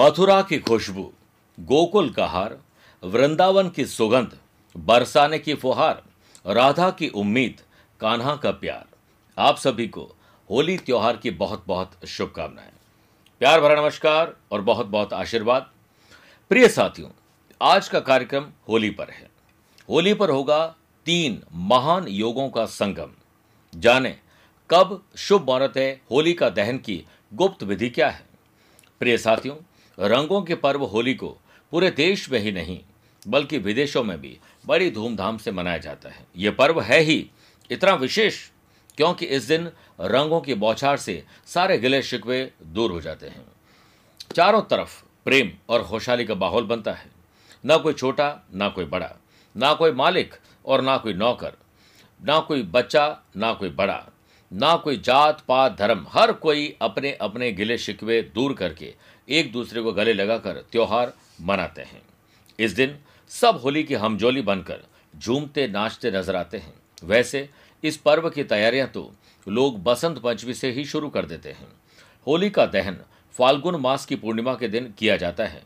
मथुरा की खुशबू, गोकुल का हार, वृंदावन की सुगंध, बरसाने की फुहार, राधा की उम्मीद, कान्हा का प्यार। आप सभी को होली त्योहार की बहुत बहुत शुभकामनाएँ। प्यार भरा नमस्कार और बहुत बहुत आशीर्वाद। प्रिय साथियों, आज का कार्यक्रम होली पर है। होली पर होगा तीन महान योगों का संगम। जाने, कब शुभ मुहूर्त है, होली का दहन की गुप्त विधि क्या है। प्रिय साथियों रंगों के पर्व होली को पूरे देश में ही नहीं, बल्कि विदेशों में भी बड़ी धूमधाम से मनाया जाता है। ये पर्व है ही इतना विशेष, क्योंकि इस दिन रंगों की बौछार से सारे गिले शिकवे दूर हो जाते हैं। चारों तरफ़ प्रेम और खुशहाली का माहौल बनता है। ना कोई छोटा, ना कोई बड़ा, ना कोई मालिक और ना कोई नौकर, ना कोई बच्चा, ना कोई बड़ा। ना कोई जात, पात, धर्म, हर कोई अपने अपने गिले शिकवे दूर करके एक दूसरे को गले लगाकर त्यौहार मनाते हैं। इस दिन सब होली की हमजोली बनकर झूमते, नाचते नज़र आते हैं। वैसे इस पर्व की तैयारियाँ तो लोग बसंत पंचमी से ही शुरू कर देते हैं। होली का दहन फाल्गुन मास की पूर्णिमा के दिन किया जाता है,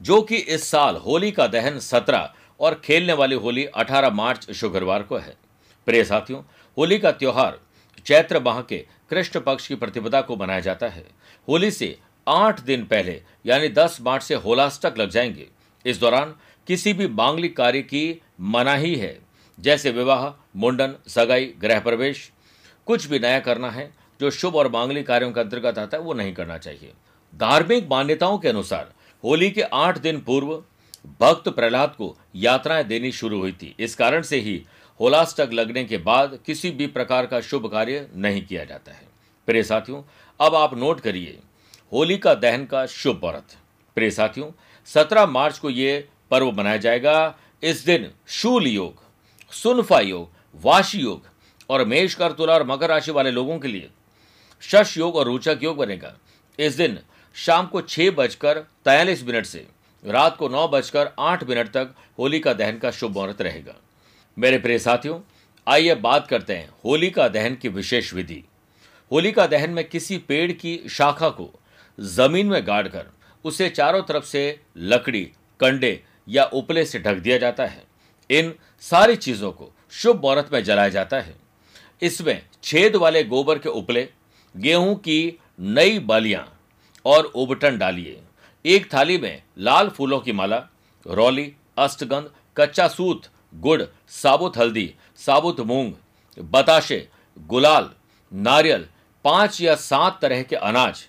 जो कि इस साल होली का दहन सत्रह और खेलने वाली होली 18 मार्च शुक्रवार को है। प्रिय साथियों, होली का त्योहार चैत्र माह के कृष्ण पक्ष की प्रतिपदा को मनाया जाता है। होली से आठ दिन पहले, यानी 10 मार्च से होलाष्टक लग जाएँगे। इस दौरान किसी भी मांगलिक कार्य की मनाही है। जैसे विवाह, मुंडन, सगाई, गृह प्रवेश, कुछ भी नया करना है, जो शुभ और मांगलिक कार्यों के अंतर्गत आता है, वो नहीं करना चाहिए। धार्मिक मान्यताओं के अनुसार होली के आठ दिन पूर्व भक्त प्रहलाद को यात्राएँ देनी शुरू हुई थी। इस कारण से ही होलाष्टक लगने के बाद किसी भी प्रकार का शुभ कार्य नहीं किया जाता है। प्रिय साथियों, अब आप नोट करिए, होली का दहन का शुभ मुहूर्त प्रिय साथियों, सत्रह मार्च को ये पर्व मनाया जाएगा। इस दिन शूल योग, सुनफा योग, वाशी योग और मेष कर तुला और मकर राशि वाले लोगों के लिए शश योग और रोचक योग बनेगा। इस दिन शाम को छह बजकर तैयलीस मिनट से रात को नौ बजकर आठ मिनट तक होली का दहन का शुभ मुहूर्त रहेगा। मेरे प्रिय साथियों, आइए बात करते हैं होली का दहन की विशेष विधि। होली का दहन में किसी पेड़ की शाखा को ज़मीन में गाड़कर उसे चारों तरफ़ से लकड़ी, कंडे या उपले से ढक दिया जाता है। इन सारी चीज़ों को शुभ मुहूर्त में जलाया जाता है। इसमें छेद वाले गोबर के उपले, गेहूँ की नई बलियाँ और उबटन डालिए। एक थाली में लाल फूलों की माला, रौली, अष्टगंध, कच्चा सूत, गुड़, साबुत हल्दी, साबुत मूंग, बताशे, गुलाल, नारियल, पाँच या सात तरह के अनाज,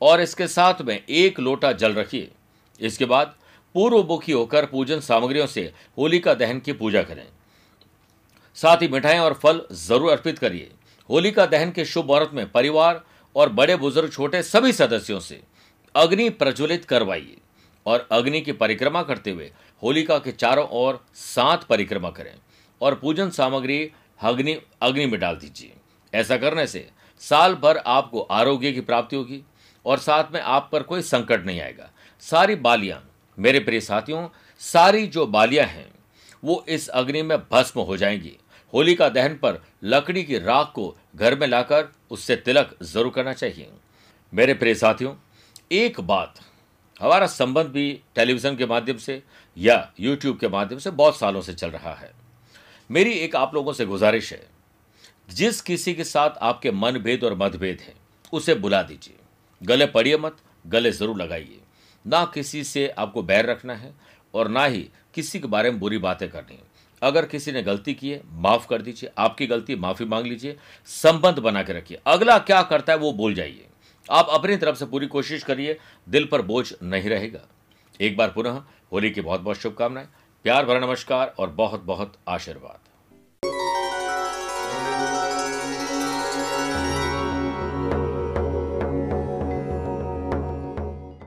और इसके साथ में एक लोटा जल रखिए। इसके बाद पूर्वमुखी होकर पूजन सामग्रियों से होली का दहन की पूजा करें। साथ ही मिठाएँ और फल ज़रूर अर्पित करिए। होली का दहन के शुभ मुहूर्त में परिवार और बड़े बुज़ुर्ग छोटे सभी सदस्यों से। अग्नि प्रज्वलित करवाइए और अग्नि की परिक्रमा करते हुए होलिका के चारों ओर सात परिक्रमा करें और पूजन सामग्री अग्नि अग्नि में डाल दीजिए। ऐसा करने से साल भर आपको आरोग्य की प्राप्ति होगी और साथ में आप पर कोई संकट नहीं आएगा। सारी बालियाँ, मेरे प्रिय साथियों, सारी जो बालियाँ हैं, वो इस अग्नि में भस्म हो जाएँगी। होलिका दहन पर लकड़ी की राख को घर में लाकर उससे तिलक ज़रूर करना चाहिए। मेरे प्रिय साथियों एक बात, हमारा संबंध भी टेलीविज़न के माध्यम से या यूट्यूब के माध्यम से बहुत सालों से चल रहा है। मेरी एक आप लोगों से गुजारिश है, जिस किसी के साथ आपके मनभेद और मतभेद हैं, उसे बुला दीजिए। गले पड़िए मत, गले ज़रूर लगाइए। ना किसी से आपको बैर रखना है और ना ही किसी के बारे में बुरी बातें करनी है। अगर किसी ने गलती की है, माफ़ कर दीजिए। आपकी गलती, माफ़ी मांग लीजिए। संबंध बना के रखिए। अगला क्या करता है, वो बोल जाइए। आप अपनी तरफ़ से पूरी कोशिश करिए, दिल पर बोझ नहीं रहेगा। एक बार पुनः होली की बहुत बहुत शुभकामनाएँ, प्यार भरा नमस्कार और बहुत बहुत आशीर्वाद।